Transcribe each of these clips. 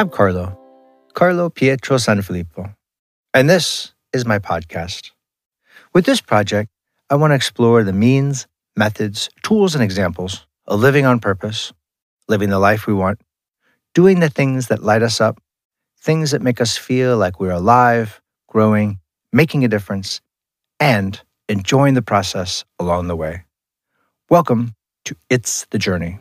I'm Carlo, Carlo Pietro Sanfilippo, and this is my podcast. With this project, I want to explore the means, methods, tools, and examples of living on purpose, living the life we want, doing the things that light us up, things that make us feel like we're alive, growing, making a difference, and enjoying the process along the way. Welcome to It's the Journey.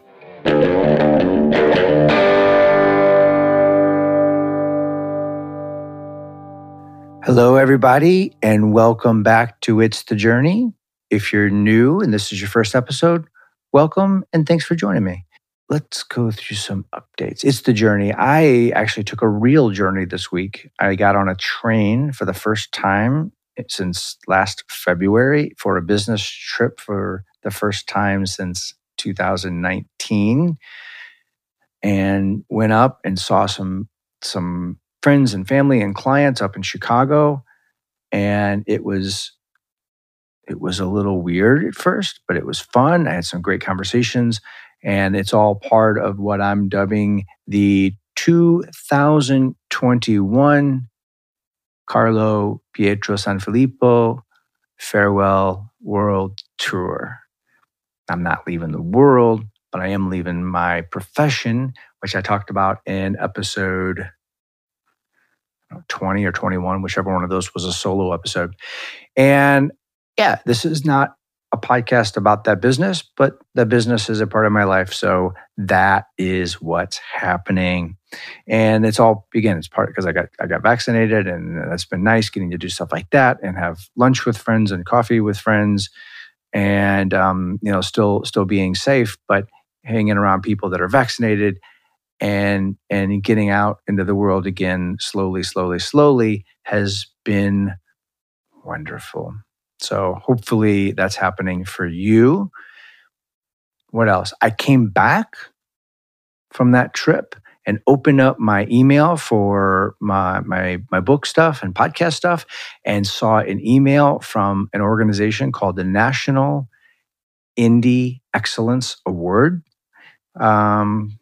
Hello, everybody, and welcome back to It's the Journey. If you're new and this is your first episode, welcome and thanks for joining me. Let's go through some updates. It's the journey. I actually took a real journey this week. I got on a train for the first time since last February for a business trip for the first time since 2019 and went up and saw some some friends and family and clients up in Chicago and it was it was a little weird at first but it was fun. I had some great conversations and it's all part of what i'm dubbing the 2021 carlo pietro sanfilippo farewell world tour. I'm not leaving the world but i am leaving my profession which i talked about in episode 20 or 21, whichever one of those was a solo episode. And yeah, this is not a podcast about that business, but the business is a part of my life. So that is what's happening. And it's all again, it's part because I got I got vaccinated and that's been nice getting to do stuff like that and have lunch with friends and coffee with friends and um, you know, still still being safe, but hanging around people that are vaccinated and and getting out into the world again slowly slowly slowly has been wonderful. So hopefully that's happening for you. What else? I came back from that trip and opened up my email for my my my book stuff and podcast stuff and saw an email from an organization called the national indie excellence award. Um,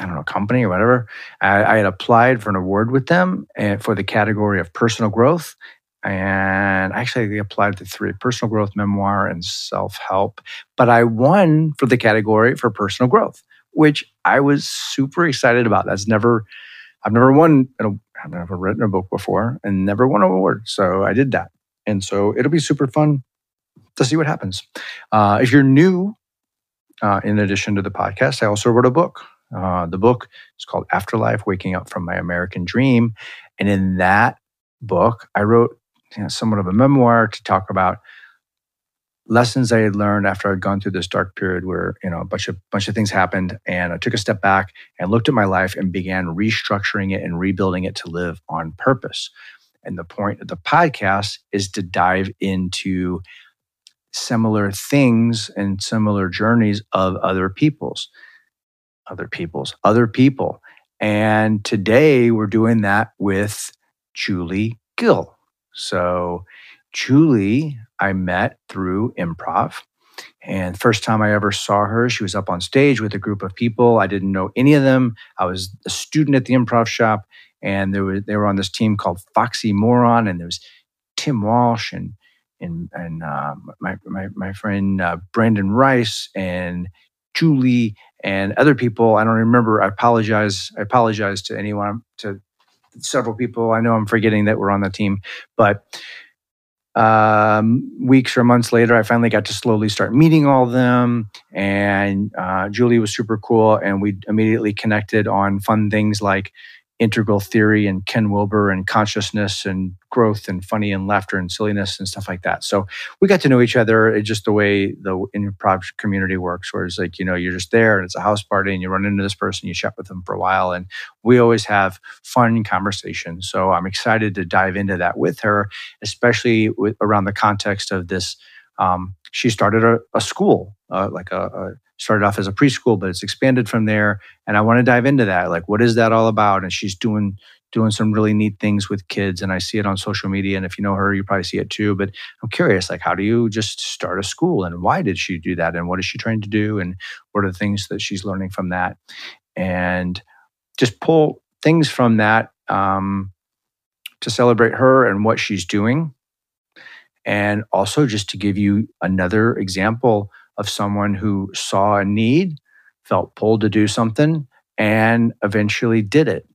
I don't know, company or whatever. I, I, had applied for an award with them and eh, for the category of personal growth. And actually, they applied to three personal growth, memoir, and self help. But I won for the category for personal growth, which I was super excited about. That's never, I've never won, I've never written a book before and never won an award. So I did that. And so it'll be super fun to see what happens. Uh, if you're new, uh, in addition to the podcast, I also wrote a book uh, the book is called Afterlife Waking Up from My American Dream. And in that book, I wrote you know, somewhat of a memoir to talk about lessons I had learned after I'd gone through this dark period where, you know, a bunch of bunch of things happened. And I took a step back and looked at my life and began restructuring it and rebuilding it to live on purpose. And the point of the podcast is to dive into similar things and similar journeys of other people's other people's, other people. And today we're doing that with Julie Gill. So, Julie, I met through improv. And first time I ever saw her, she was up on stage with a group of people. I didn't know any of them. I was a student at the improv shop, and there was they were on this team called Foxy Moron, and there was Tim Walsh and and and uh, my my my friend uh, Brandon Rice and Julie and other people. I don't remember. I apologize. I apologize to anyone, to several people. I know I'm forgetting that we're on the team, but um, weeks or months later, I finally got to slowly start meeting all of them. And uh, Julie was super cool, and we immediately connected on fun things like integral theory and Ken Wilber and consciousness and growth and funny and laughter and silliness and stuff like that. So we got to know each other just the way the improv community works, where it's like, you know, you're just there and it's a house party and you run into this person, you chat with them for a while. And we always have fun conversations. So I'm excited to dive into that with her, especially with, around the context of this. Um, she started a, a school, uh, like a, a started off as a preschool, but it's expanded from there. And I want to dive into that. Like, what is that all about? And she's doing doing some really neat things with kids and I see it on social media and if you know her you probably see it too but I'm curious like how do you just start a school and why did she do that and what is she trying to do and what are the things that she's learning from that and just pull things from that um, to celebrate her and what she's doing. And also just to give you another example of someone who saw a need, felt pulled to do something, and eventually did it.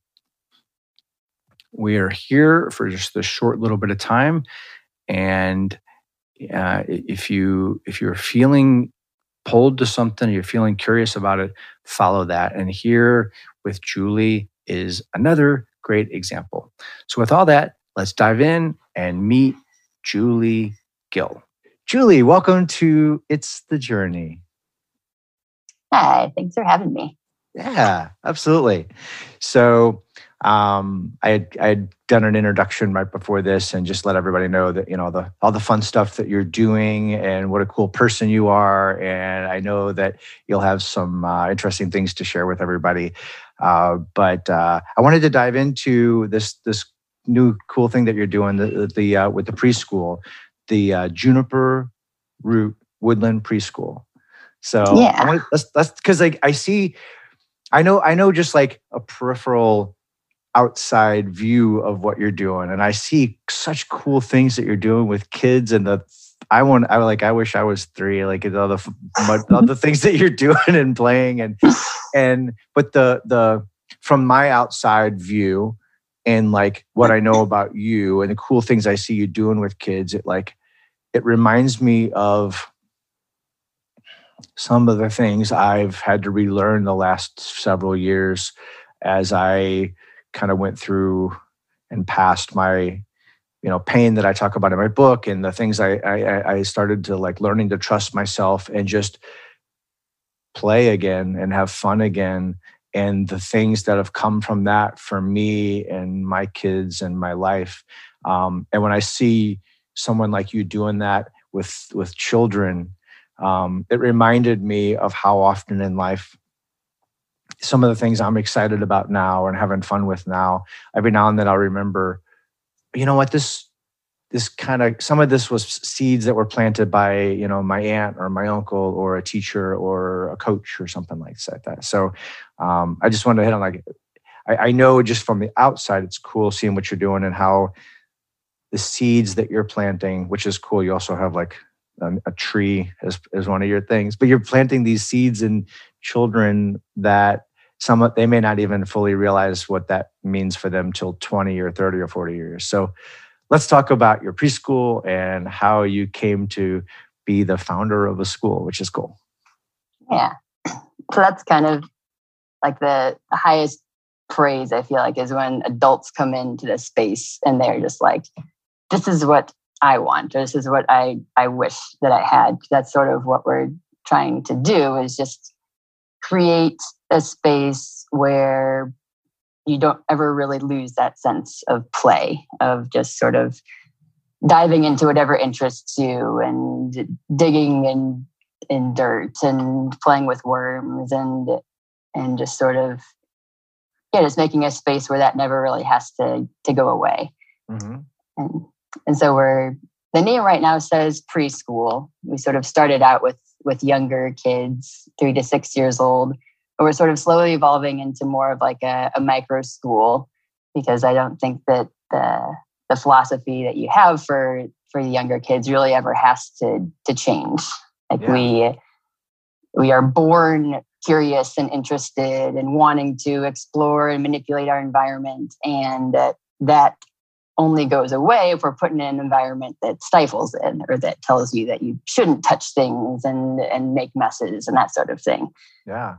We are here for just a short little bit of time. And uh, if you if you're feeling pulled to something, you're feeling curious about it, follow that. And here with Julie is another great example. So, with all that, let's dive in and meet Julie Gill. Julie, welcome to It's the Journey. Hi, thanks for having me. Yeah, absolutely. So, um, I had, I had done an introduction right before this and just let everybody know that you know the all the fun stuff that you're doing and what a cool person you are and i know that you'll have some uh, interesting things to share with everybody uh, but uh, i wanted to dive into this this new cool thing that you're doing the, the uh, with the preschool the uh, juniper root woodland preschool. So yeah. Want, that's that's because like i see i know i know just like a peripheral outside view of what you're doing and i see such cool things that you're doing with kids and the i want i like i wish i was three like all the all the things that you're doing and playing and and but the the from my outside view and like what i know about you and the cool things i see you doing with kids it like it reminds me of some of the things i've had to relearn the last several years as i kind of went through and passed my you know pain that I talk about in my book and the things I, I I started to like learning to trust myself and just play again and have fun again and the things that have come from that for me and my kids and my life um, and when I see someone like you doing that with with children um, it reminded me of how often in life some of the things I'm excited about now and having fun with now. Every now and then I'll remember, you know what, this this kind of some of this was seeds that were planted by you know my aunt or my uncle or a teacher or a coach or something like that. So um, I just wanted to hit on like I, I know just from the outside it's cool seeing what you're doing and how the seeds that you're planting, which is cool. You also have like a tree as, as one of your things, but you're planting these seeds in children that some of they may not even fully realize what that means for them till 20 or 30 or 40 years. So let's talk about your preschool and how you came to be the founder of a school, which is cool. Yeah. So that's kind of like the highest praise I feel like is when adults come into this space and they're just like, this is what I want, or this is what I, I wish that I had. That's sort of what we're trying to do is just create a space where you don't ever really lose that sense of play, of just sort of diving into whatever interests you and digging in in dirt and playing with worms and and just sort of yeah, just making a space where that never really has to to go away. Mm-hmm. And and so we're the name right now says preschool. We sort of started out with with younger kids, three to six years old. But we're sort of slowly evolving into more of like a, a micro school because I don't think that the the philosophy that you have for for the younger kids really ever has to to change. Like yeah. we we are born curious and interested and wanting to explore and manipulate our environment and uh, that only goes away if we're put in an environment that stifles it or that tells you that you shouldn't touch things and and make messes and that sort of thing. Yeah.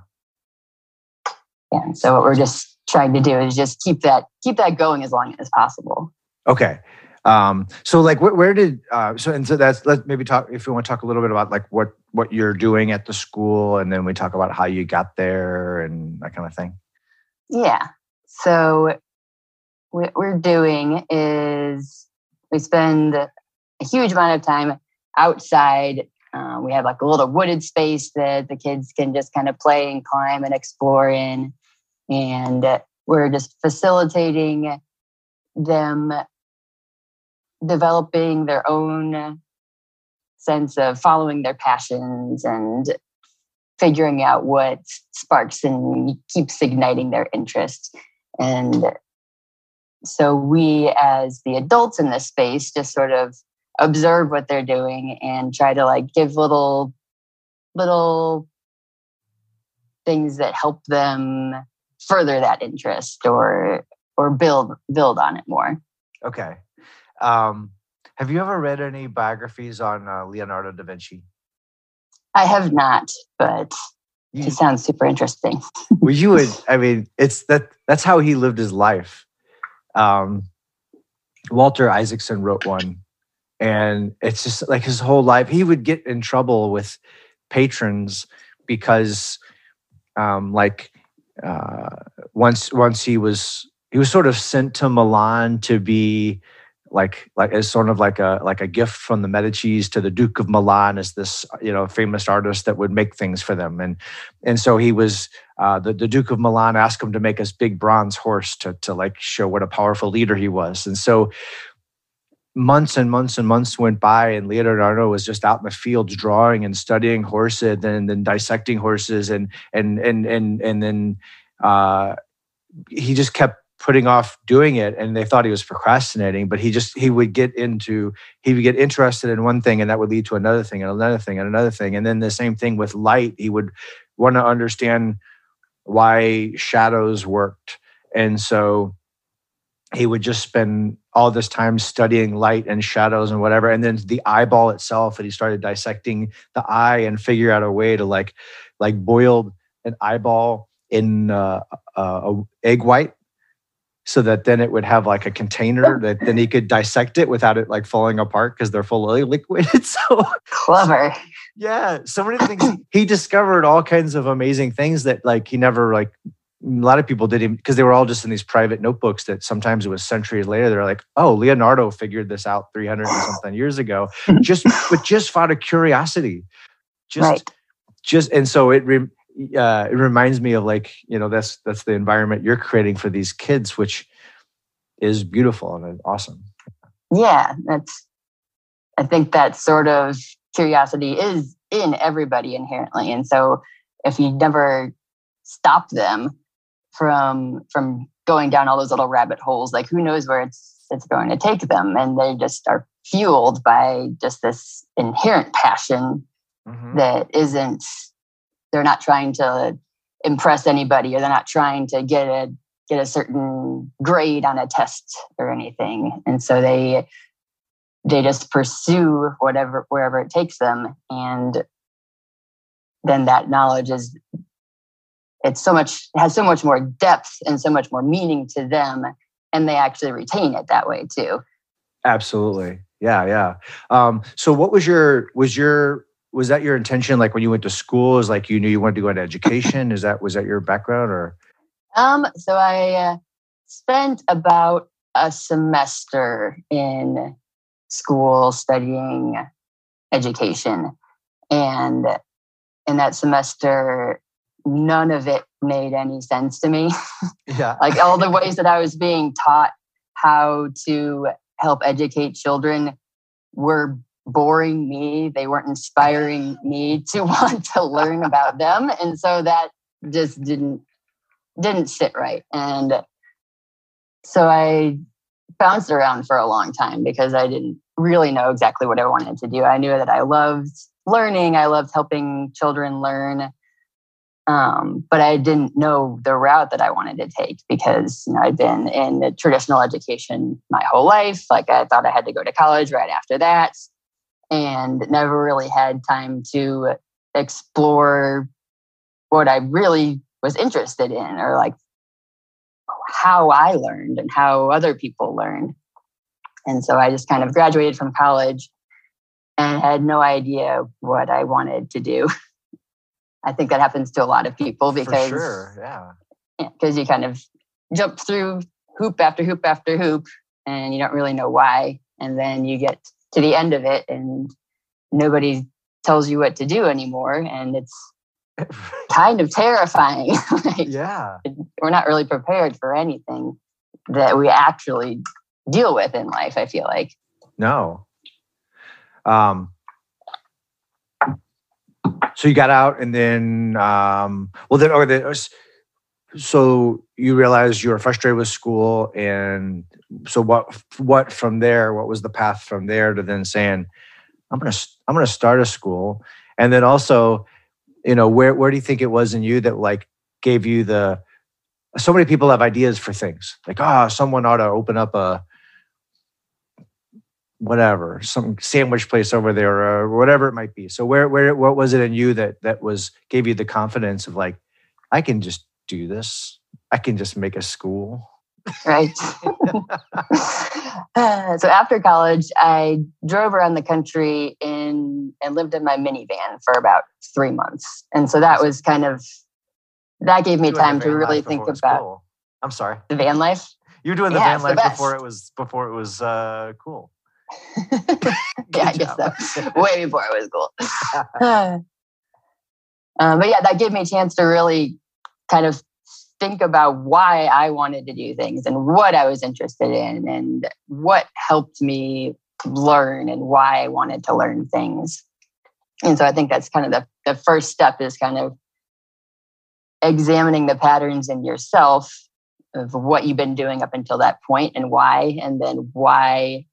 And so what we're just trying to do is just keep that keep that going as long as possible. Okay. Um, so like where, where did uh, so and so that's let's maybe talk if you want to talk a little bit about like what what you're doing at the school and then we talk about how you got there and that kind of thing. Yeah. So what we're doing is we spend a huge amount of time outside. Uh, we have like a little wooded space that the kids can just kind of play and climb and explore in. And we're just facilitating them developing their own sense of following their passions and figuring out what sparks and keeps igniting their interest. And so we, as the adults in this space, just sort of observe what they're doing and try to like give little, little things that help them further that interest or or build build on it more. Okay. Um, have you ever read any biographies on uh, Leonardo da Vinci? I have not, but you, it sounds super interesting. well, you would. I mean, it's that. That's how he lived his life. Um, Walter Isaacson wrote one, and it's just like his whole life. He would get in trouble with patrons because, um, like, uh, once once he was he was sort of sent to Milan to be like like as sort of like a like a gift from the Medici's to the Duke of Milan as this you know famous artist that would make things for them. And and so he was uh, the, the Duke of Milan asked him to make this big bronze horse to to like show what a powerful leader he was. And so months and months and months went by and Leonardo was just out in the fields drawing and studying horses and then dissecting horses and and and and and then uh, he just kept putting off doing it and they thought he was procrastinating but he just he would get into he would get interested in one thing and that would lead to another thing and another thing and another thing. And then the same thing with light. He would want to understand why shadows worked. And so he would just spend all this time studying light and shadows and whatever and then the eyeball itself and he started dissecting the eye and figure out a way to like like boil an eyeball in uh, uh, a egg white so that then it would have like a container that then he could dissect it without it like falling apart because they're full of liquid. so clever. Yeah, so many things. he discovered all kinds of amazing things that like he never like. A lot of people didn't because they were all just in these private notebooks that sometimes it was centuries later. They're like, "Oh, Leonardo figured this out 300 and something years ago," just but just out of curiosity, just right. just and so it uh, it reminds me of like you know that's that's the environment you're creating for these kids, which is beautiful and awesome. Yeah, that's. I think that sort of curiosity is in everybody inherently, and so if you never stop them from from going down all those little rabbit holes, like who knows where it's it's going to take them, and they just are fueled by just this inherent passion mm-hmm. that isn't they're not trying to impress anybody or they're not trying to get a get a certain grade on a test or anything. And so they they just pursue whatever wherever it takes them. And then that knowledge is it's so much has so much more depth and so much more meaning to them and they actually retain it that way too. Absolutely. Yeah yeah. Um, so what was your was your was that your intention like when you went to school is like you knew you wanted to go into education? Is that was that your background or? Um so i uh, spent about a semester in school studying education. And in that semester none of it made any sense to me yeah like all the ways that i was being taught how to help educate children were boring me. They weren't inspiring me to want to learn about them. And so that just didn't didn't sit right. And so I bounced around for a long time because I didn't really know exactly what I wanted to do. I knew that I loved learning, I loved helping children learn. Um, but I didn't know the route that I wanted to take because you know I'd been in traditional education my whole life. Like I thought I had to go to college right after that and never really had time to explore what I really was interested in or like how I learned and how other people learned. And so I just kind of graduated from college and had no idea what I wanted to do. I think that happens to a lot of people because sure, yeah. Because you kind of jump through hoop after hoop after hoop and you don't really know why. And then you get to the end of it and nobody tells you what to do anymore and it's kind of terrifying like, yeah we're not really prepared for anything that we actually deal with in life i feel like no um so you got out and then um well then or then so you realized you were frustrated with school and so what what from there what was the path from there to then saying i'm to i'm to start a school. And then also you know where where do you think it was in you that like gave you the so many people have ideas for things. Like ah oh, someone ought to open up a whatever some sandwich place over there or whatever it might be. So where where what was it in you that that was gave you the confidence of like i can just do this. I can just make a school. Right. Uh, so after college i drove around the country in and lived in my minivan for about three months. And so that was kind of that gave me time to really think about cool. i'm sorry. The van life? You were doing the yeah, van life the before it was before it was uh, cool yeah, I guess so. Way before it was cool. um, but yeah, that gave me a chance to really kind of think about why I wanted to do things and what I was interested in and what helped me learn and why I wanted to learn things. And so I think that's kind of the, the first step is kind of examining the patterns in yourself of what you've been doing up until that point and why, and then why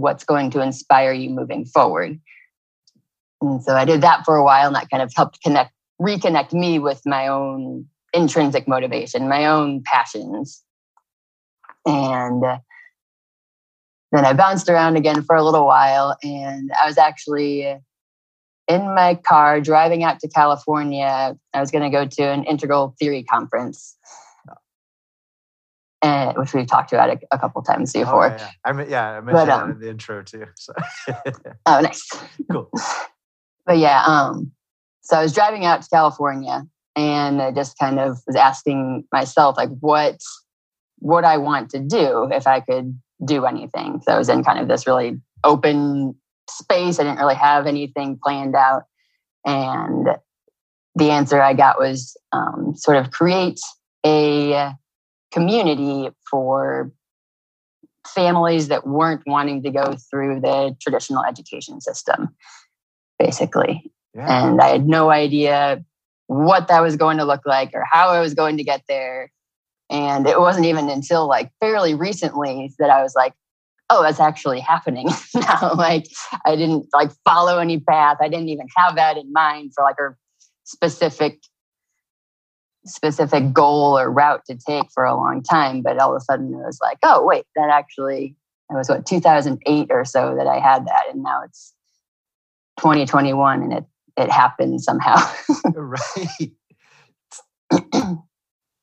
what's going to inspire you moving forward. And so I did that for a while, and that kind of helped connect, reconnect me with my own intrinsic motivation, my own passions. And uh, then I bounced around again for a little while, and I was actually in my car driving out to California. I was going to go to an integral theory conference and which we've talked about a, a couple times oh, before. Oh, yeah. I mean, yeah, I mentioned but, um, that in the intro too. So. oh, nice. Cool. But yeah, um, so I was driving out to California, and I just kind of was asking myself, like, what what I want to do if I could do anything. So I was in kind of this really open space. I didn't really have anything planned out, and the answer I got was um, sort of create a community for families that weren't wanting to go through the traditional education system, basically. Yeah. And I had no idea what that was going to look like or how I was going to get there. And it wasn't even until like fairly recently that I was like, oh, that's actually happening now. like I didn't like follow any path. I didn't even have that in mind for like a specific specific goal or route to take for a long time. But all of a sudden it was like, oh, wait, that actually, it was what, 2008 or so that I had that. And now it's 2021 and it, it happened somehow. right.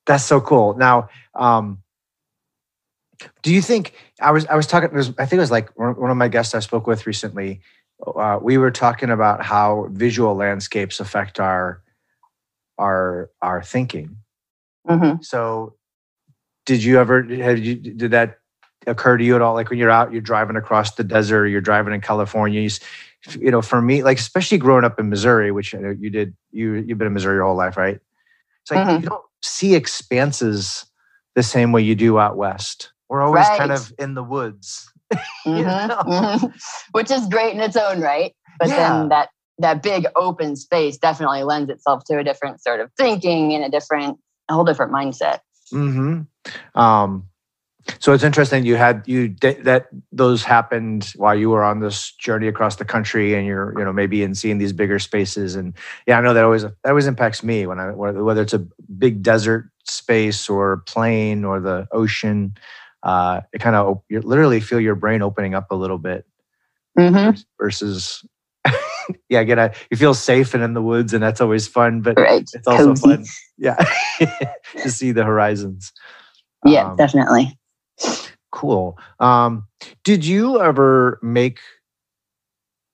That's so cool. Now, um, do you think I was I was talking? I think it was like one of my guests I spoke with recently. Uh, we were talking about how visual landscapes affect our our our thinking. Mm-hmm. So, did you ever have you did that occur to you at all? Like when you're out, you're driving across the desert, you're driving in California. You, you know, for me, like especially growing up in Missouri, which you did, you you've been in Missouri your whole life, right? It's like mm-hmm. you don't see expanses the same way you do out west. We're always right. kind of in the woods. mm-hmm. mm-hmm. Which is great in its own right. But yeah. then that that big open space definitely lends itself to a different sort of thinking and a different, a whole different mindset. Hmm. Um, so it's interesting you had you that those happened while you were on this journey across the country, and you're you know maybe in seeing these bigger spaces, and yeah, I know that always that always impacts me when I whether it's a big desert space or plain or the ocean. Uh, it kind of you literally feel your brain opening up a little bit mm-hmm. versus yeah, again, I, you feel safe and in the woods, and that's always fun. But right. it's also Cozy. fun, yeah, to see the horizons. Yeah, um, definitely. Cool. Um, did you ever make?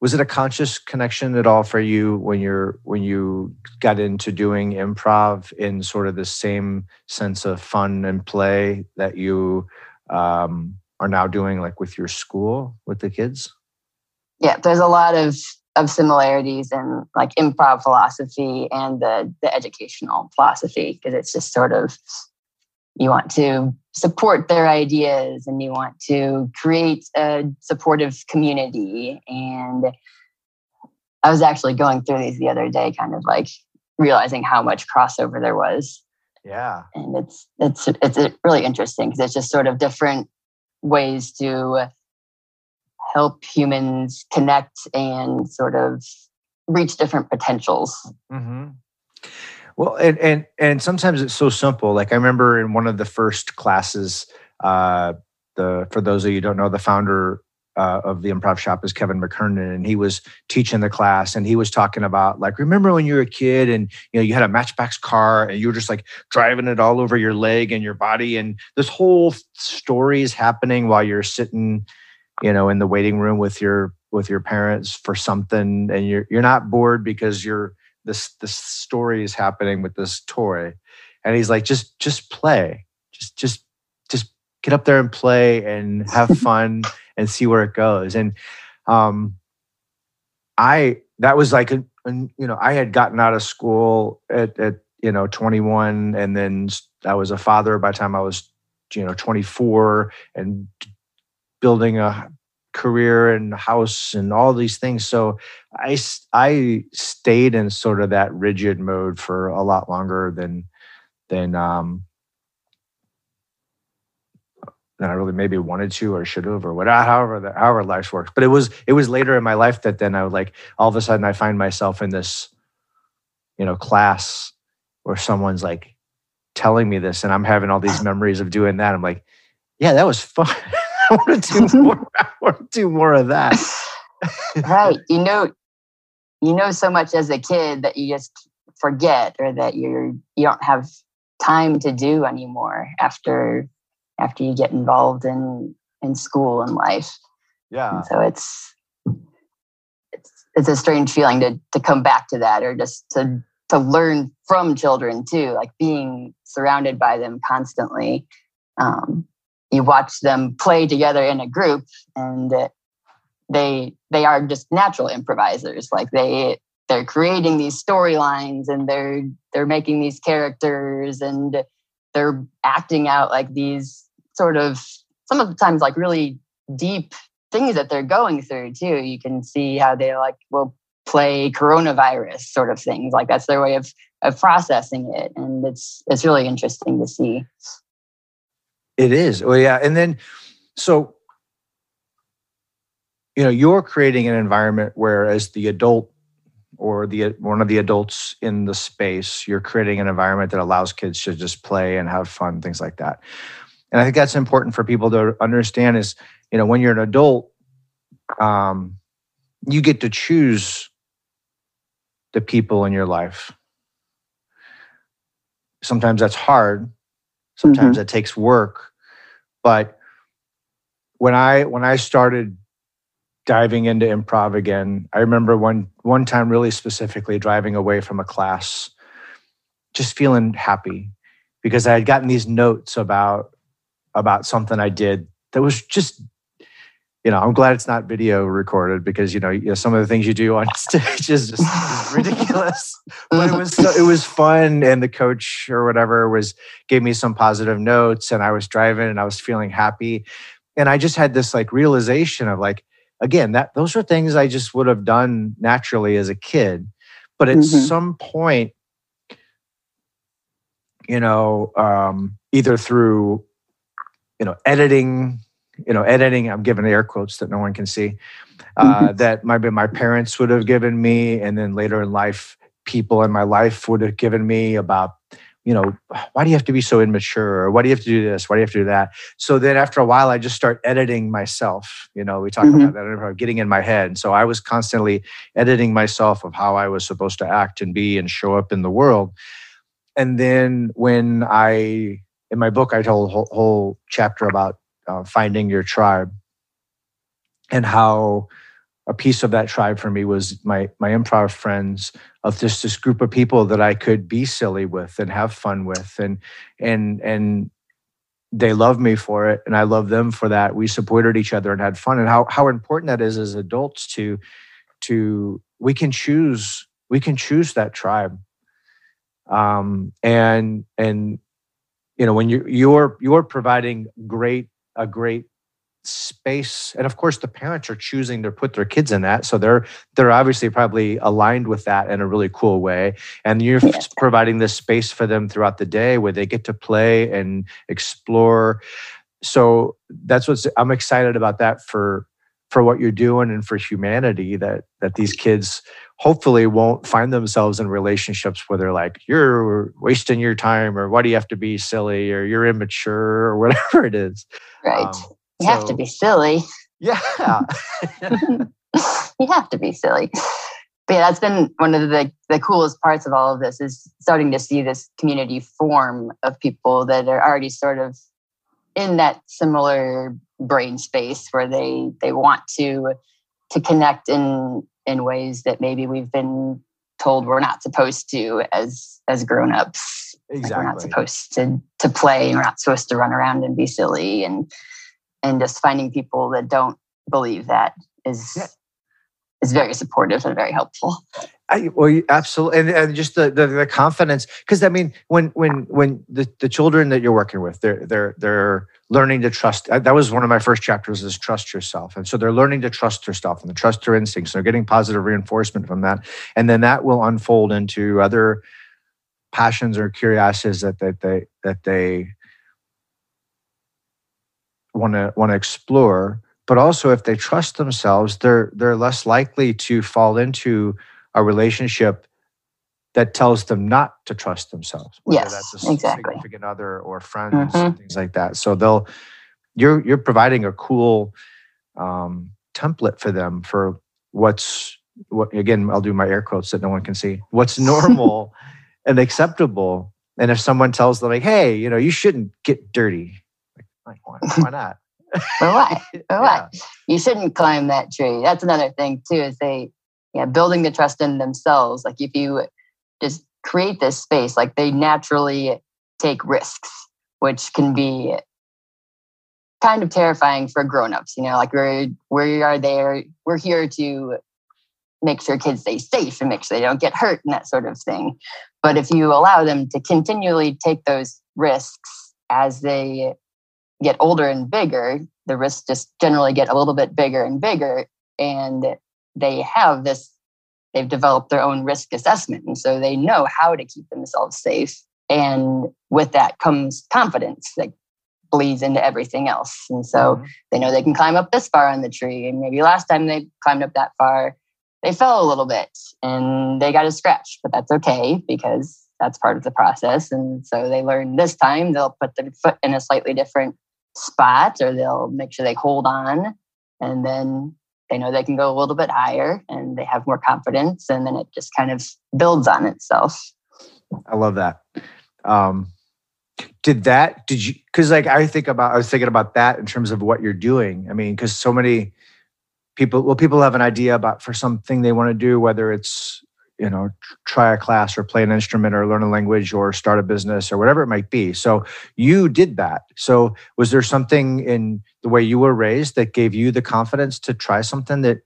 Was it a conscious connection at all for you when you're when you got into doing improv in sort of the same sense of fun and play that you um, are now doing, like with your school with the kids? Yeah, there's a lot of of similarities in like improv philosophy and the the educational philosophy because it's just sort of you want to support their ideas and you want to create a supportive community and i was actually going through these the other day kind of like realizing how much crossover there was Yeah. And it's it's it's really interesting because it's just sort of different ways to help humans connect and sort of reach different potentials. Mm-hmm. Well, and and and sometimes it's so simple. Like I remember in one of the first classes, uh, the for those of you don't know, the founder uh, of the improv shop is Kevin McKernan, and he was teaching the class, and he was talking about like, remember when you were a kid, and you know you had a Matchbox car, and you were just like driving it all over your leg and your body, and this whole story is happening while you're sitting, you know, in the waiting room with your with your parents for something, and you're you're not bored because you're this this story is happening with this toy, and he's like, just just play, just just just get up there and play and have fun and see where it goes. And um, I that was like a, a, you know I had gotten out of school at, at you know 21, and then I was a father by the time I was you know 24, and building a career and house and all these things. So I I stayed in sort of that rigid mode for a lot longer than than um, than I really maybe wanted to or should have or whatever, however, the, however life works. But it was it was later in my life that then I would like all of a sudden I find myself in this, you know, class where someone's like telling me this, and I'm having all these memories of doing that. I'm like, yeah, that was fun. I want to do more. I want to do more of that. right. You know, you know so much as a kid that you just forget or that you're you don't have time to do anymore after after you get involved in in school and life. Yeah. And so it's it's it's a strange feeling to to come back to that or just to to learn from children too, like being surrounded by them constantly. Um, you watch them play together in a group, and they they are just natural improvisers. Like they they're creating these storylines and they're they're making these characters and they're acting out like these sort of some of the times like really deep things that they're going through too. You can see how they like will play coronavirus sort of things. Like that's their way of of processing it. And it's it's really interesting to see. It is. Well, yeah. And then so you know, you're creating an environment where as the adult or the one of the adults in the space, you're creating an environment that allows kids to just play and have fun, things like that and I think that's important for people to understand is, you know, when you're an adult, um, you get to choose the people in your life. Sometimes that's hard. Sometimes mm-hmm. that takes work. But when I when I started diving into improv again, I remember one one time really specifically driving away from a class, just feeling happy because I had gotten these notes about about something I did that was just you know, I'm glad it's not video recorded because you know, you know some of the things you do on stage is just is ridiculous. but it was so, it was fun, and the coach or whatever was gave me some positive notes, and I was driving and I was feeling happy, and I just had this like realization of like again that those are things I just would have done naturally as a kid, but at mm-hmm. some point, you know, um, either through you know editing you know editing i'm giving air quotes that no one can see uh, mm-hmm. that my parents would have given me and then later in life people in my life would have given me about you know why do you have to be so immature? Or why do you have to do this? Why do you have to do that? So then after a while i just start editing myself you know we talk mm-hmm. about that getting in my head. So i was constantly editing myself of how i was supposed to act and be and show up in the world. And then when i in my book, I told a whole, whole chapter about uh, finding your tribe and how a piece of that tribe for me was my my improv friends of just this group of people that I could be silly with and have fun with and and and they love me for it and I love them for that. We supported each other and had fun and how how important that is as adults to to we can choose we can choose that tribe um and and you know when you you're you're providing great a great space. And of course the parents are choosing to put their kids in that so they're they're obviously probably aligned with that in a really cool way. And you're yeah. providing this space for them throughout the day where they get to play and explore. So that's what's i'm excited about that for for what you're doing and for humanity that that these kids hopefully won't find themselves in relationships where they're like you're wasting your time or why do you have to be silly? or you're immature or whatever it is. Right. Um, you so, have to be silly. Yeah. You have to be silly. But yeah that's been one of the, the coolest parts of all of this is starting to see this community form of people that are already sort of in that similar brain space where they they want to to connect in in ways that maybe we've been told we're not supposed to as as grown-ups exactly. Like we're not supposed to to play we're not supposed to run around and be silly and and just finding people that don't believe that is yeah. is very supportive and very helpful I, well, absolutely, and, and just the the, the confidence, because I mean, when when when the, the children that you're working with, they're they're they're learning to trust. Uh, that was one of my first chapters is trust yourself, and so they're learning to trust yourself and to trust their instincts. They're getting positive reinforcement from that, and then that will unfold into other passions or curiosities that that they that they want to want to explore. But also, if they trust themselves, they're they're less likely to fall into a relationship that tells them not to trust themselves. Whether yes, that's a exactly. significant other or friends, mm-hmm. things like that. So they'll you're you're providing a cool um, template for them for what's what again I'll do my air quotes that no one can see. What's normal and acceptable. And if someone tells them like, hey, you know, you shouldn't get dirty, like, why, why not? For what? For yeah. what? You shouldn't climb that tree. That's another thing too, is they yeah, building the trust in themselves. Like if you just create this space, like they naturally take risks, which can be kind of terrifying for grown-ups. You know, like we're we are there, we're here to make sure kids stay safe and make sure they don't get hurt and that sort of thing. But if you allow them to continually take those risks as they get older and bigger, the risks just generally get a little bit bigger and bigger. And they have this they've developed their own risk assessment. And so they know how to keep themselves safe. And with that comes confidence that bleeds into everything else. And so mm-hmm. they know they can climb up this far on the tree. And maybe last time they climbed up that far they fell a little bit and they got a scratch but that's okay because that's part of the process. And so they learn this time they'll put their foot in a slightly different spot or they'll make sure they hold on. And then they know they can go a little bit higher and they have more confidence and then it just kind of builds on itself. I love that. Um did that did you because like i think about i was thinking about that in terms of what you're doing. I mean because so many people well people have an idea about for something they want to do whether it's you know try a class or play an instrument or learn a language or start a business or whatever it might be. So you did that. So was there something in the way you were raised that gave you the confidence to try something that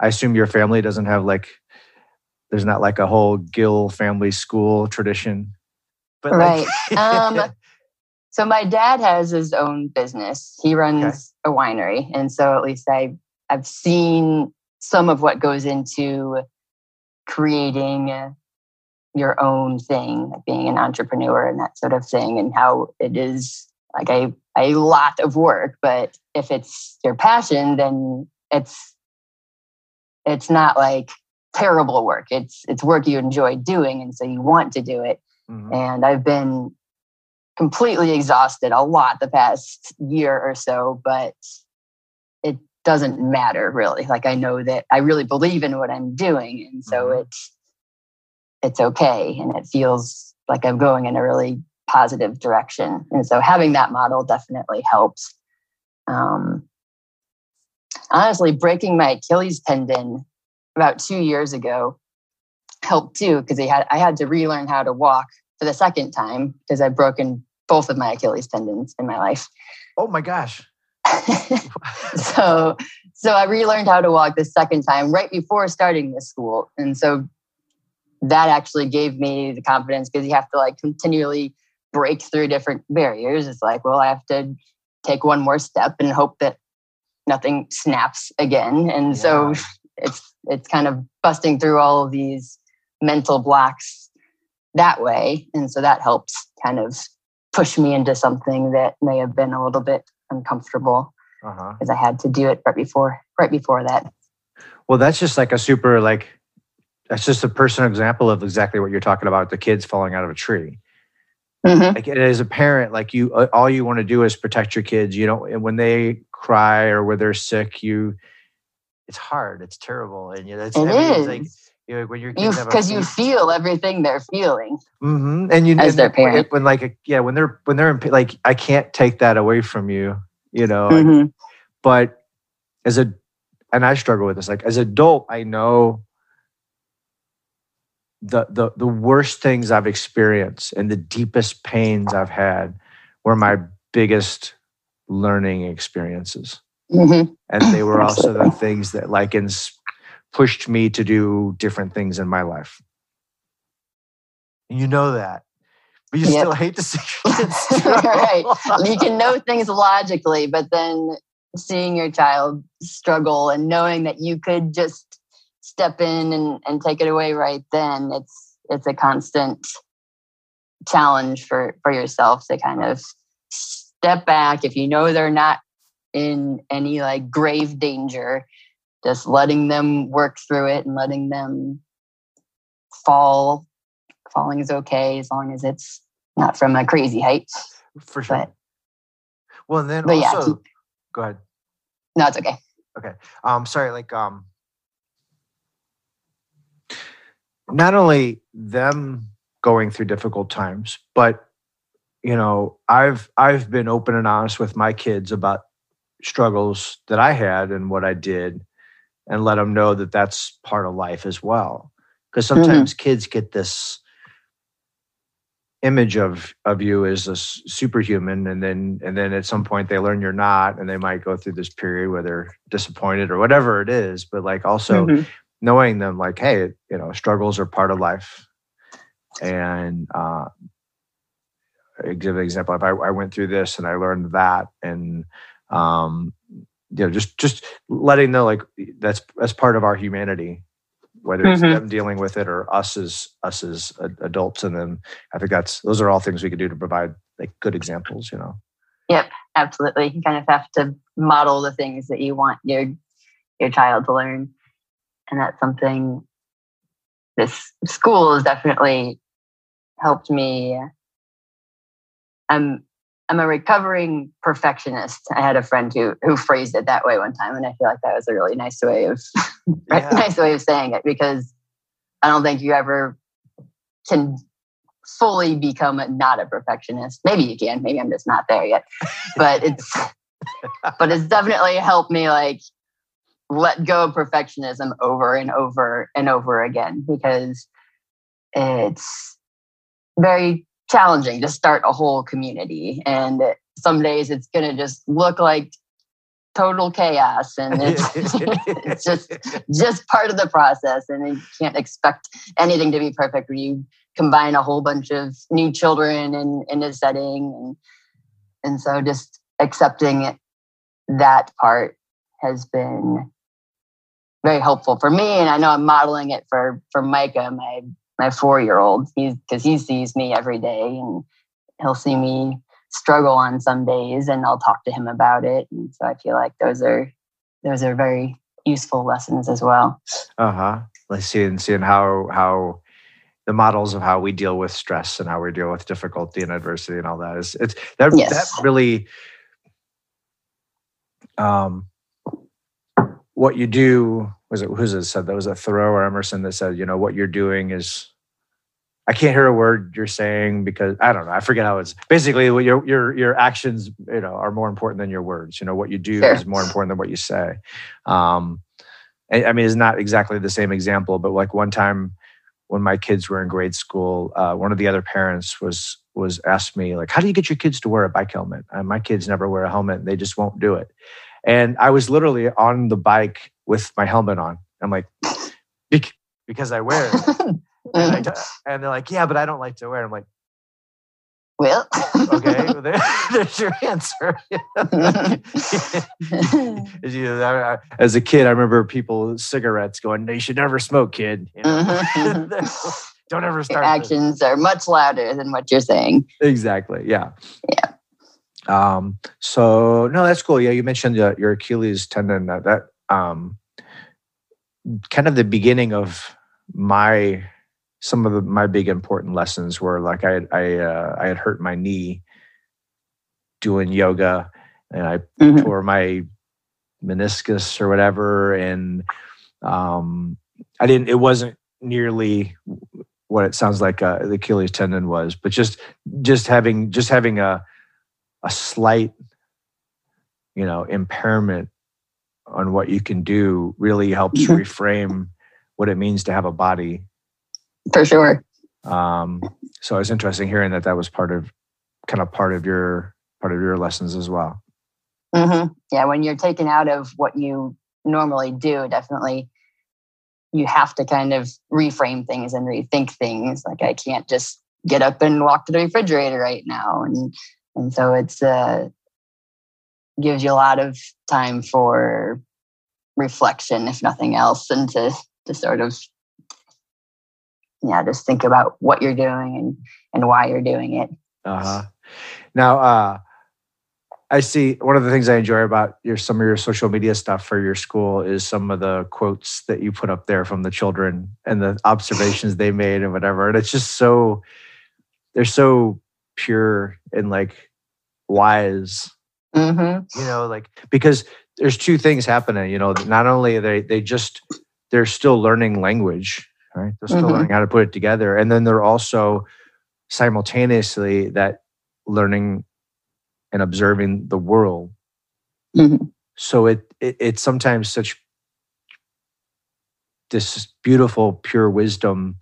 i assume your family doesn't have like there's not like a whole gill family school tradition? But right. Like, um so my dad has his own business. He runs okay. a winery. And so at least i i've seen some of what goes into creating your own thing, like being an entrepreneur and that sort of thing, and how it is like a, a lot of work. But if it's your passion, then it's it's not like terrible work. It's it's work you enjoy doing, and so you want to do it. Mm-hmm. And I've been completely exhausted a lot the past year or so, but doesn't matter really. Like I know that I really believe in what I'm doing, and so mm-hmm. it's it's okay, and it feels like I'm going in a really positive direction. And so having that model definitely helps. Um, honestly, breaking my Achilles tendon about two years ago helped too because I had I had to relearn how to walk for the second time because I've broken both of my Achilles tendons in my life. Oh my gosh. so so I relearned how to walk the second time right before starting this school. And so that actually gave me the confidence because you have to like continually break through different barriers. It's like, well, I have to take one more step and hope that nothing snaps again. And yeah. so it's it's kind of busting through all of these mental blocks that way. And so that helps kind of push me into something that may have been a little bit uncomfortable because uh-huh. I had to do it right before right before that. Well, that's just like a super like that's just a personal example of exactly what you're talking about the kids falling out of a tree. Mm-hmm. Like as a parent, like you, uh, all you want to do is protect your kids. You know, and when they cry or when they're sick, you, it's hard. It's terrible, and you know, it's, it is. Like, you know, when you're because you, you feel everything they're feeling, mm-hmm. and you as and their parent. When like yeah, when they're when they're in, like I can't take that away from you, you know. Mm-hmm. but as a and I struggle with this. Like as adult, I know the the the worst things I've experienced and the deepest pains I've had were my biggest learning experiences. Mm-hmm. And they were also the things that like ins- pushed me to do different things in my life. And you know that. But you yep. still hate to see right. You can know things logically, but then seeing your child struggle and knowing that you could just step in and, and take it away right then, it's it's a constant challenge for for yourself to kind of step back if you know they're not in any like grave danger just letting them work through it and letting them fall. Falling is okay as long as it's not from a crazy height for sure. but, well and then also yeah, keep, go ahead. No it's okay. Okay. Um sorry like um not only them going through difficult times but you know i've i've been open and honest with my kids about struggles that i had and what i did and let them know that that's part of life as well because mm-hmm. sometimes mm-hmm. kids get this image of of you as a superhuman and then and then at some point they learn you're not and they might go through this period where they're disappointed or whatever it is but like also mm-hmm. knowing them like hey you know struggles are part of life and uh give an example if I, I went through this and i learned that and um you know just just letting know like that's that's part of our humanity whether it's mm-hmm. them dealing with it or us as us as adults. And then i think that's those are all things we could do to provide like good examples you know? Yep absolutely. You kind of have to model the things that you want your your child to learn. And that's something this school has definitely helped me i'm I'm a recovering perfectionist. I had a friend who who phrased it that way one time, and I feel like that was a really nice way of yeah. nice way of saying it because I don't think you ever can fully become a, not a perfectionist. Maybe you can. Maybe I'm just not there yet. But it's but it's definitely helped me like let go of perfectionism over and over and over again because it's very challenging to start a whole community. And some days it's going to just look like total chaos and it's, it's just just part of the process and you can't expect anything to be perfect when you combine a whole bunch of new children in, in a setting and and so just accepting that part has been very helpful for me and i know i'm modeling it for for micah my my four year old. He's because he sees me every day and he'll see me struggle on some days and I'll talk to him about it. And so I feel like those are those are very useful lessons as well. Uh-huh. Let's see and seeing how how the models of how we deal with stress and how we deal with difficulty and adversity and all that is it's that yes. that really um what you do was it who's it said that was a Thoreau or Emerson that said, you know, what you're doing is I can't hear a word you're saying because I don't know. I forget how it's basically your your your actions, you know, are more important than your words. You know, what you do sure. is more important than what you say. Um, I, I mean, it's not exactly the same example, but like one time when my kids were in grade school, uh, one of the other parents was was asked me like, "How do you get your kids to wear a bike helmet?" And my kids never wear a helmet; they just won't do it. And I was literally on the bike with my helmet on. I'm like, because I wear it. and, I, and, they're like, yeah, but I don't like to wear it. I'm like, Well, okay, well, there, there's your answer. As you know, I- I- As a kid, I remember people cigarettes going, "No, you should never smoke, kid." You know? Mhm. Don't ever start. this." actions are much louder than what you're saying. Exactly. Yeah. Yeah. Um. So no, that's cool. Yeah, you mentioned uh, your Achilles tendon. That that um, kind of the beginning of my some of the, my big important lessons were like I had- I uh, I had hurt my knee doing yoga, and I Mhm. tore my meniscus or whatever, and um, I didn't. It wasn't nearly what it sounds like uh, the Achilles tendon was, but just just having just having a a slight, you know, impairment on what you can do really helps Mhm. reframe what it means to have a body. For sure. Um, so it's interesting hearing that that was part of kind of part of your part of your lessons as well. hmm Yeah, when you're taken out of what you normally do, definitely you have to kind of reframe things and rethink things. Like I can't just get up and walk to the refrigerator right now, and and so it's uh gives you a lot of time for reflection, if nothing else, and to to sort of yeah, just think about what you're doing and and why you're doing it. Uh-huh. Now, uh, I see one of the things I enjoy about your some of your social media stuff for your school is some of the quotes that you put up there from the children and the observations they made and whatever. And it's just so they're so pure and like wise, hmm you know, like because there's two things happening, you know, not only are they they just they're still learning language, right? They're still Mhm. learning how to put it together. And then they're also simultaneously that learning and observing the world. Mhm. So it, it it's sometimes such this beautiful pure wisdom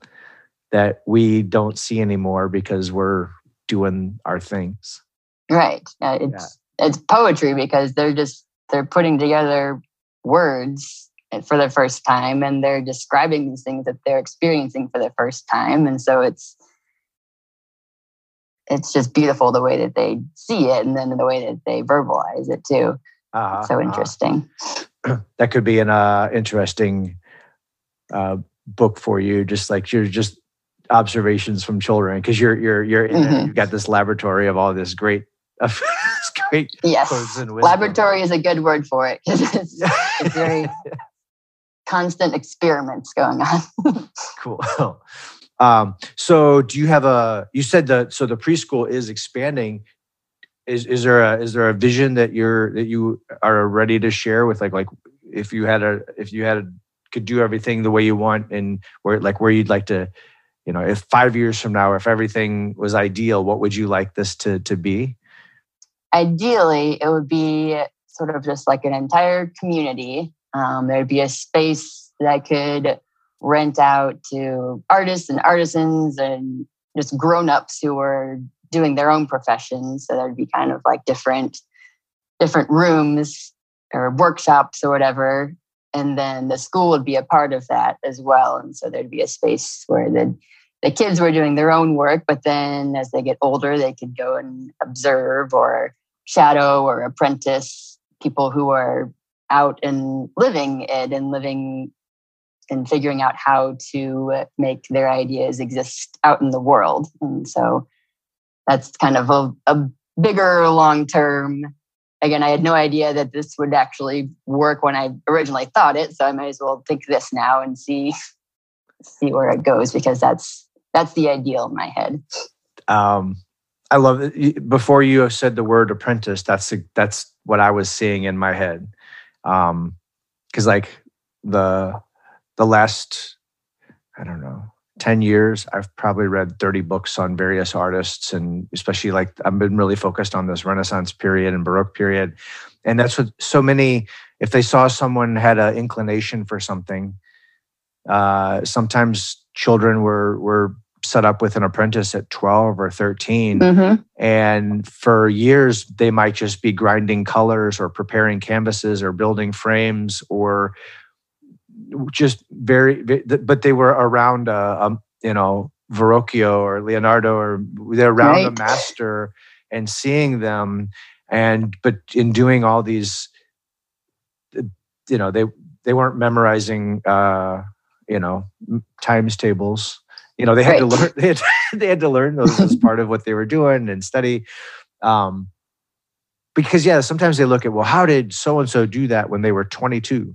that we don't see anymore because we're doing our things. Right. Uh, it's it's poetry because they're just they're putting together words for the first time and they're describing these things that they're experiencing for the first time and so it's it's just beautiful the way that they see it and then the way that they verbalize it too. Uh, so uh, interesting. that could be an uh, interesting uh, book for you. Just like you're just observations from children because you're you're you're Mhm. you've got this laboratory of all this great great Yes. Laboratory is a good word for it. it's, it's very constant experiments going on. cool. Um, so do you have a you said that so the preschool is expanding. Is is there a is there a vision that you're that you are ready to share with like like if you had a if you had a, could do everything the way you want and where like where you'd like to you know if five years from now if everything was ideal what would you like this to to be ideally it would be sort of just like an entire community um, there'd be a space that i could rent out to artists and artisans and just grown-ups who were doing their own professions. So there'd be kind of like different different rooms or workshops or whatever. And then the school would be a part of that as well. And so there'd be a space where the the kids were doing their own work but then as they get older they could go and observe or shadow or apprentice people who are out and living it and living and figuring out how to make their ideas exist out in the world. And so that's kind of a, a bigger long term again i had no idea that this would actually work when i originally thought it so i might as well think this now and see see where it goes because that's that's the ideal in my head. Um i love it. Before you said the word apprentice that's that's what i was seeing in my head um because like the the last i don't know 10 years i've probably read 30 books on various artists and especially like i've been really focused on this renaissance period and baroque period. And that's what so many if they saw someone had an inclination for something uh sometimes children were were set up with an apprentice at 12 or 13 mm-hmm. and for years they might just be grinding colors or preparing canvases or building frames or just very but they were around a, a you know Verrocchio or Leonardo or they're around Right. a master and seeing them and but in doing all these you know they they weren't memorizing uh you know times tables you know they had to learn they had, they had to learn those as part of what they were doing and study. Um because yeah sometimes they look at well how did so and so do that when they were 22 I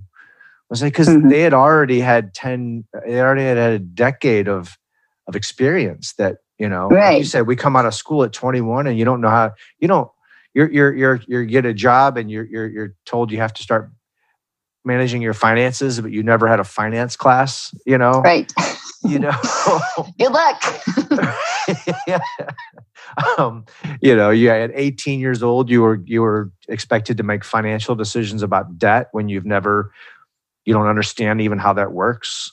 was like because Mhm. they had already had 10 they already had had a decade of of experience that you know like you said we come out of school at 21 and you don't know how you don't you're you're you're you get a job and you're you're you're told you have to start managing your finances but you never had a finance class you know Right. you know Good luck. yeah. um, you know, you at 18 years old, you were you were expected to make financial decisions about debt when you've never, you don't understand even how that works.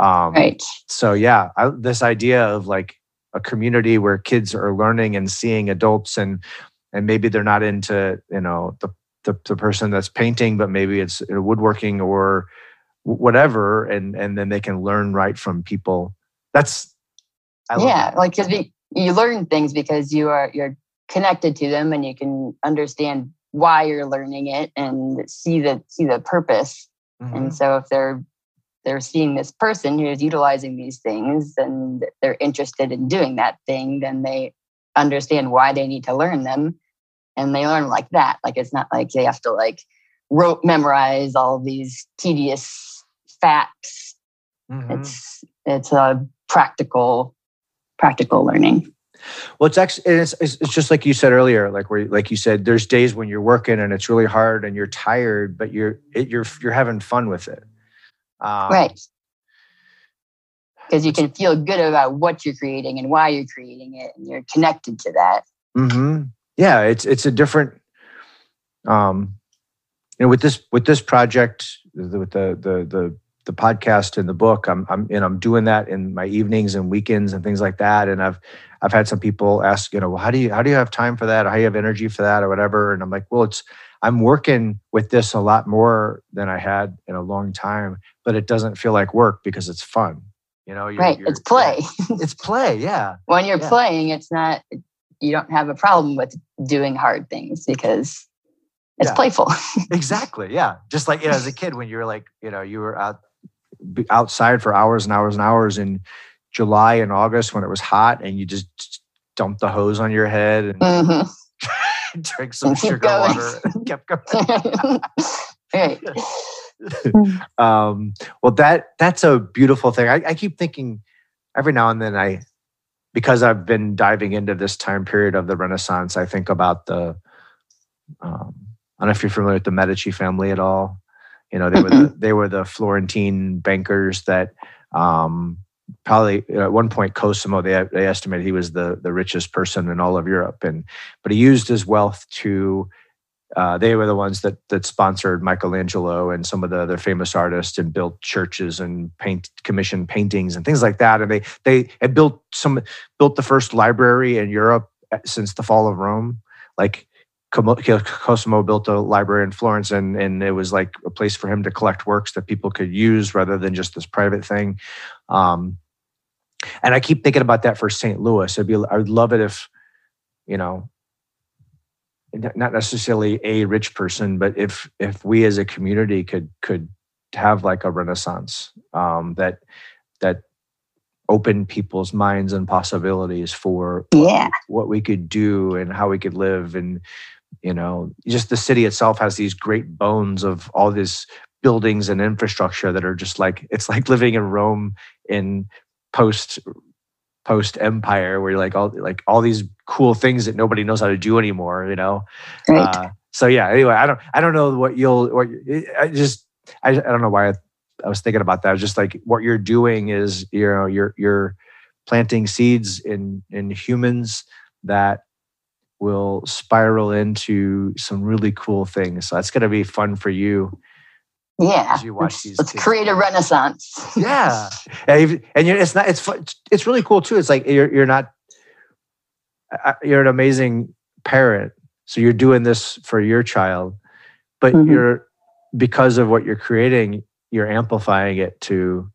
Um, right. So yeah, I, this idea of like a community where kids are learning and seeing adults and and maybe they're not into you know the the, the person that's painting, but maybe it's woodworking or whatever, and and then they can learn right from people. That's yeah, like because you learn things because you are you're connected to them and you can understand why you're learning it and see the see the purpose. Mhm. And so if they're they're seeing this person who's utilizing these things and they're interested in doing that thing, then they understand why they need to learn them and they learn like that. Like it's not like they have to like rote memorize all these tedious facts. Mhm. It's it's a practical practical learning. Well, it's actually it's, it's just like you said earlier, like where like you said, there's days when you're working and it's really hard and you're tired, but you're it, you're you're having fun with it. Um, right. Because you can feel good about what you're creating and why you're creating it, and you're connected to that. hmm Yeah, it's it's a different. Um, you know, with this with this project, with the the the the podcast and the book, I'm I'm and I'm doing that in my evenings and weekends and things like that. And I've I've had some people ask, you know, well, how do you how do you have time for that? Or how do you have energy for that, or whatever? And I'm like, well, it's I'm working with this a lot more than I had in a long time, but it doesn't feel like work because it's fun. You know, you're, right. you're- It's play. It's play. Yeah. when you're Yeah. playing, it's not, you don't have a problem with doing hard things because it's Yeah. playful. exactly yeah just like you know, as a kid when you were like you know you were out outside for hours and hours and hours in july and august when it was hot and you just dumped the hose on your head and Mhm. drank some sugar going. water and kept going right. um, well that that's a beautiful thing I, I keep thinking every now and then i because i've been diving into this time period of the renaissance i think about the um, i don't know if you're familiar with the medici family at all. You know they were the, they were the florentine bankers that um, probably at one point cosimo they, they estimated he was the, the richest person in all of europe. And but he used his wealth to uh, they were the ones that that sponsored Michelangelo and some of the other famous artists and built churches and paint commissioned paintings and things like that. And they they had built some built the first library in Europe uh, since the fall of Rome. Like Cosimo built a library in Florence, and and it was like a place for him to collect works that people could use rather than just this private thing. Um, and I keep thinking about that for St. Louis. It'd be I would love it if you know not necessarily a rich person, but if if we as a community could could have like a renaissance um, that that opened people's minds and possibilities for Yeah. what we could do and how we could live and you know just the city itself has these great bones of all these buildings and infrastructure that are just like it's like living in Rome in post post empire where you're like all like all these cool things that nobody knows how to do anymore you know? Right. uh, so yeah anyway i don't i don't know what you'll what i just i, I don't know why I, I was thinking about that. I was just like what you're doing is you know you're you're planting seeds in in humans that will spiral into some really cool things. So that's going to be fun for you yeah. as you watch Let's, these let's create a renaissance. yeah and, and you're, it's not it's it's- really cool too it's like you're you're not uh, you're an amazing parent so you're doing this for your child but Mhm. you're because of what you're creating you're amplifying it to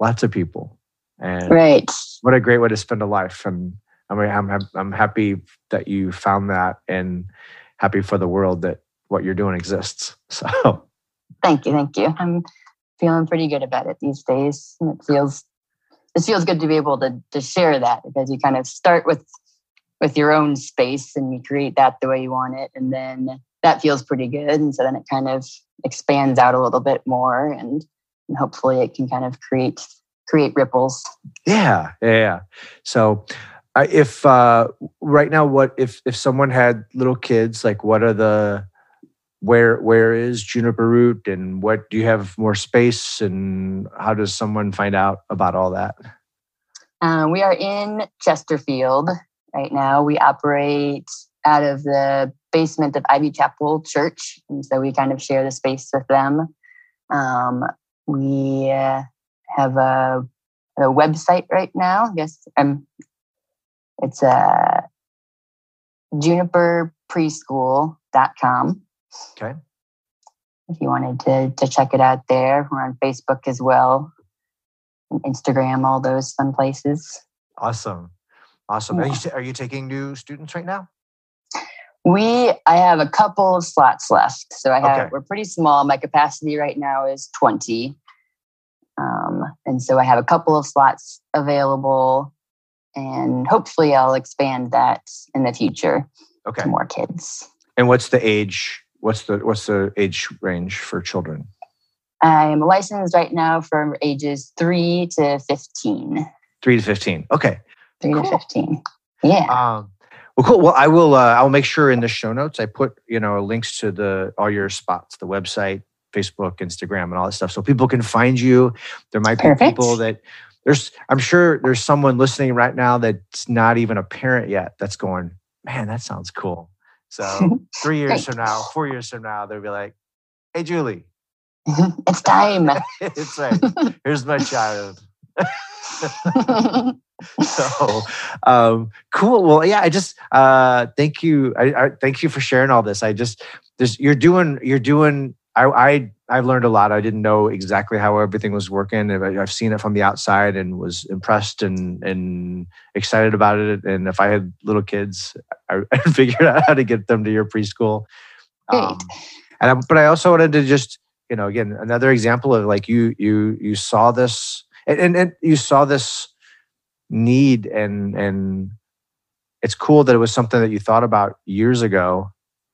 lots of people And right. what a great way to spend a life. And I mean, I'm, I'm, I'm happy that you found that and happy for the world that what you're doing exists. So thank you. Thank you. I'm feeling pretty good about it these days. And it feels, it feels good to be able to, to share that because you kind of start with, with your own space and you create that the way you want it. And then that feels pretty good. And so then it kind of expands out a little bit more and, and hopefully it can kind of create create ripples. Yeah, yeah. So, if uh, right now, what if if someone had little kids? Like, what are the where where is Juniper Root, and what do you have more space, and how does someone find out about all that? Uh, we are in Chesterfield right now. We operate out of the basement of Ivy Chapel Church, and so we kind of share the space with them. Um, we uh, have a, a website right now. Guess um, it's uh, juniperpreschool.com. Okay. If you wanted to, to check it out there, we're on Facebook as well, Instagram, all those fun places. Awesome. Awesome. Yeah. Are, you, are you taking new students right now? We, I have a couple of slots left. So I have, okay. we're pretty small. My capacity right now is 20. Um, and so I have a couple of slots available, and hopefully I'll expand that in the future okay. to more kids. And what's the age? What's the what's the age range for children? I'm licensed right now from ages three to fifteen. Three to fifteen. Okay. Three cool. to fifteen. Yeah. Um, well, cool. Well, I will. Uh, I'll make sure in the show notes I put you know links to the all your spots, the website, Facebook, Instagram, and all that stuff. So people can find you. There might be Perfect. people that there's, I'm sure there's someone listening right now that's not even a parent yet that's going, man, that sounds cool. So three years from now, four years from now, they'll be like, hey, Julie. It's time. it's right. Here's my child. so um, cool well yeah i just uh, thank you I, I, thank you for sharing all this i just there's you're doing you're doing I, I I've learned a lot. I didn't know exactly how everything was working. I've seen it from the outside and was impressed and and excited about it. And if I had little kids, I, I figured out how to get them to your preschool. Um, and I, but I also wanted to just you know again another example of like you you you saw this and, and, and you saw this need and and it's cool that it was something that you thought about years ago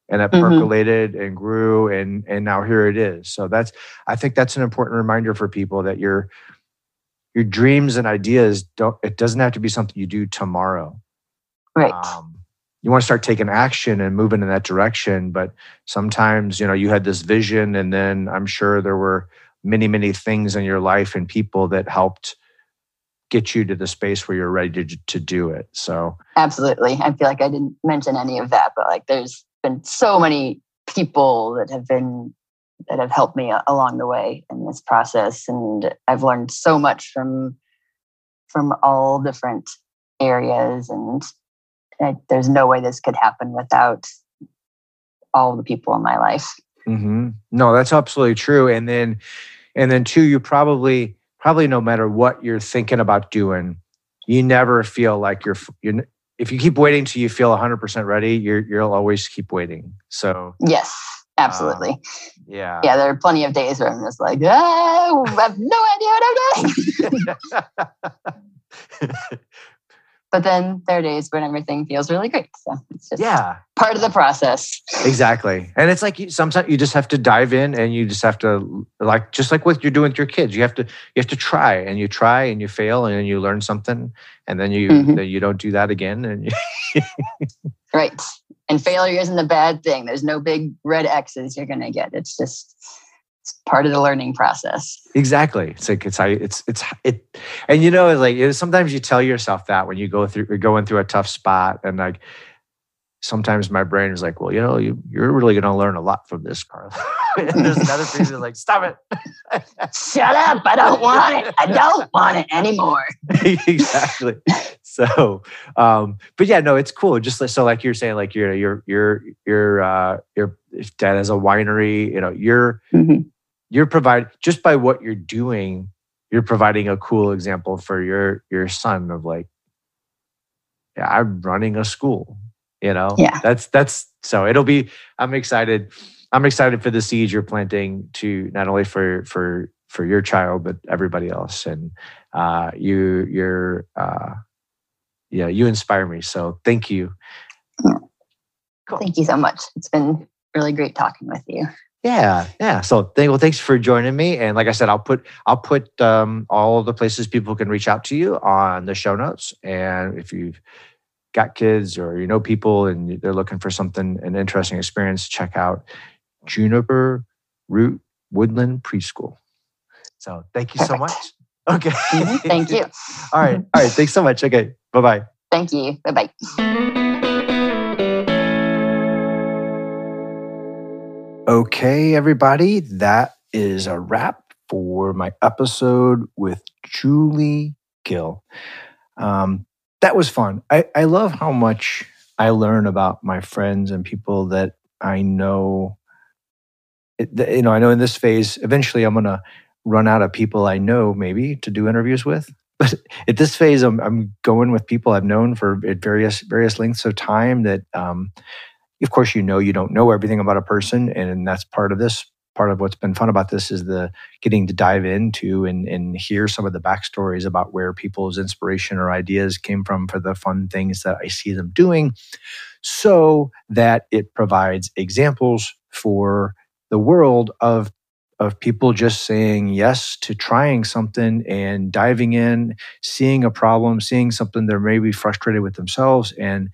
and it mm-hmm. percolated and grew and and now here it is. So that's i think that's an important reminder for people that your your dreams and ideas don't it doesn't have to be something you do tomorrow. Right. Um, you want to start taking action and moving in that direction but sometimes you know you had this vision and then i'm sure there were many many things in your life and people that helped get you to the space where you're ready to, to do it. So absolutely. I feel like i didn't mention any of that but like there's been so many people that have been that have helped me along the way in this process. And i've learned so much from from all different areas. And I, there's no way this could happen without all the people in my life. Mm-hmm. no that's absolutely true. And then and then two you probably probably no matter what you're thinking about doing you never feel like you're you're if you keep waiting till you feel 100% ready, you're, you'll always keep waiting. So, yes, absolutely. Um, yeah. Yeah. There are plenty of days where I'm just like, oh, I have no idea what I'm doing. but then there are days when everything feels really great. So it's just yeah. part of the process. Exactly. And it's like you, sometimes you just have to dive in and you just have to like, just like what you're doing with your kids, you have to, you have to try and you try and you fail and then you learn something and then you, mm-hmm. then you don't do that again. And you right. And failure isn't a bad thing. There's no big red X's you're going to get. It's just, it's part of the learning process. Exactly. It's like it's it's it's it, and you know, it's like sometimes you tell yourself that when you go through you're going through a tough spot, and like sometimes my brain is like, well, you know, you you're really going to learn a lot from this, Carl. and there's another piece that's like, stop it, shut up! I don't want it. I don't want it anymore. exactly. So, um, but yeah, no, it's cool. Just so, like you're saying, like you're you're you're you're uh, your dad has a winery. You know, you're. Mm-hmm you're providing just by what you're doing you're providing a cool example for your your son of like yeah i'm running a school you know? Yeah. That's that's so it'll be i'm excited i'm excited for the seeds you're planting to not only for for for your child but everybody else. And uh you you're uh yeah you inspire me so thank you. Cool. thank you so much. It's been really great talking with you yeah, yeah. So thank well, thanks for joining me. And like I said, I'll put I'll put um, all the places people can reach out to you on the show notes. And if you've got kids or you know people and they're looking for something an interesting experience, check out Juniper Root Woodland Preschool. So thank you Perfect. so much. Okay. Mm-hmm. Thank you. all right. All right. Thanks so much. Okay. Bye bye. Thank you. Bye bye. Okay, everybody, that is a wrap for my episode with Julie Gill. Um, that was fun. I, I love how much I learn about my friends and people that I know. You know, I know in this phase, eventually I'm going to run out of people I know maybe to do interviews with. But at this phase, I'm, I'm going with people I've known for at various various lengths of time that um, of course, you know you don't know everything about a person, and that's part of this. Part of what's been fun about this is the getting to dive into and, and hear some of the backstories about where people's inspiration or ideas came from for the fun things that I see them doing, so that it provides examples for the world of of people just saying yes to trying something and diving in, seeing a problem, seeing something they're maybe frustrated with themselves, and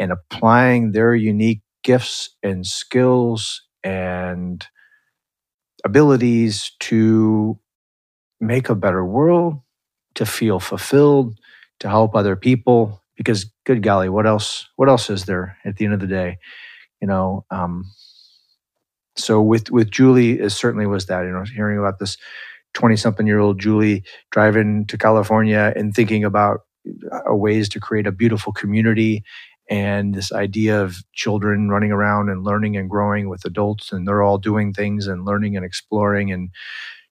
and applying their unique gifts and skills and abilities to make a better world, to feel fulfilled, to help other people. Because good golly, what else? What else is there at the end of the day? You know. Um, so with with Julie, it certainly was that. You know, hearing about this twenty something year old Julie driving to California and thinking about uh, ways to create a beautiful community and this idea of children running around and learning and growing with adults and they're all doing things and learning and exploring and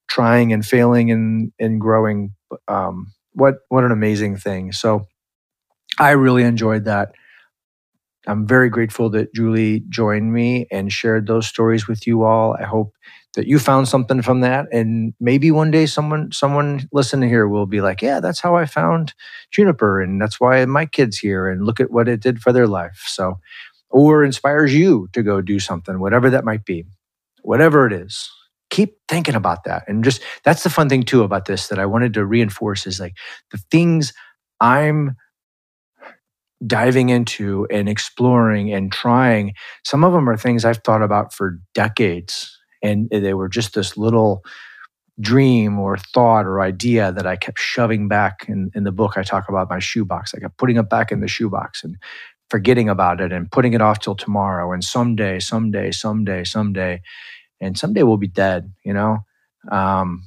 trying and failing and and growing um, what what an amazing thing. So i really enjoyed that. I'm very grateful that julie joined me and shared those stories with you all. I hope that you found something from that and maybe one day someone someone listening here will be like yeah that's how i found juniper and that's why my kids here and look at what it did for their life. So or inspires you to go do something whatever that might be whatever it is keep thinking about that. And just that's the fun thing too about this that i wanted to reinforce is like the things i'm diving into and exploring and trying some of them are things i've thought about for decades and they were just this little dream or thought or idea that I kept shoving back in, in the book. I talk about my shoebox. I kept putting it back in the shoebox and forgetting about it and putting it off till tomorrow and someday, someday, someday, someday. And someday we'll be dead, you know? Um,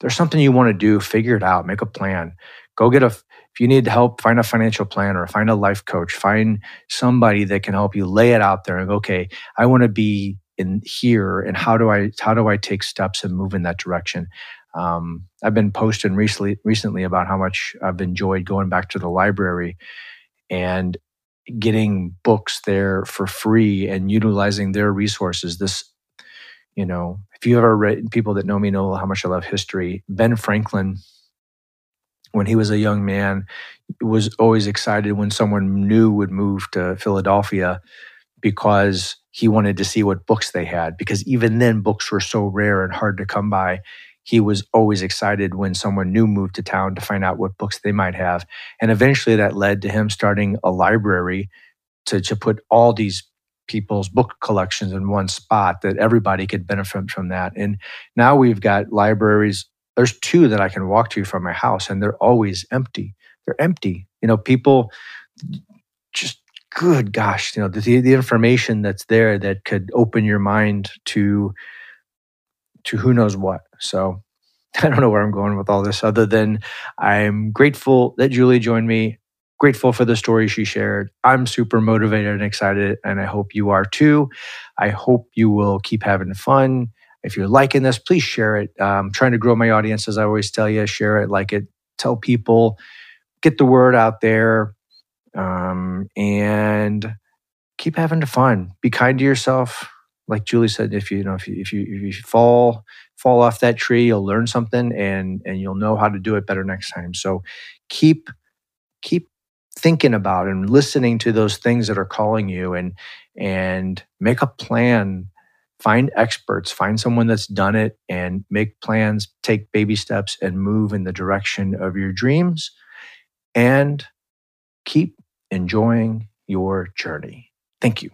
there's something you want to do, figure it out, make a plan. Go get a, if you need help, find a financial planner, find a life coach, find somebody that can help you lay it out there and go, okay, I want to be in here and how do I how do I take steps and move in that direction? Um, I've been posting recently recently about how much I've enjoyed going back to the library and getting books there for free and utilizing their resources. This, you know, if you ever read people that know me know how much I love history. Ben Franklin, when he was a young man, was always excited when someone new would move to Philadelphia because he wanted to see what books they had because even then books were so rare and hard to come by. He was always excited when someone new moved to town to find out what books they might have. And eventually that led to him starting a library to, to put all these people's book collections in one spot that everybody could benefit from that. And now we've got libraries. There's two that i can walk to from my house and they're always empty. They're empty. You know people just good gosh, you know, the, the information that's there that could open your mind to to who knows what. So I don't know where I'm going with all this, other than I'm grateful that Julie joined me. Grateful for the story she shared. I'm super motivated and excited, and I hope you are too. I hope you will keep having fun. If you're liking this, please share it. I'm trying to grow my audience, as I always tell you. Share it, like it, tell people, get the word out there, um, and keep having fun. Be kind to yourself. Like Julie said, if you, you know if you if you if you fall fall off that tree, you'll learn something and and you'll know how to do it better next time. So keep keep thinking about and listening to those things that are calling you and and make a plan find experts find someone that's done it and make plans take baby steps and move in the direction of your dreams and keep enjoying your journey. Thank you.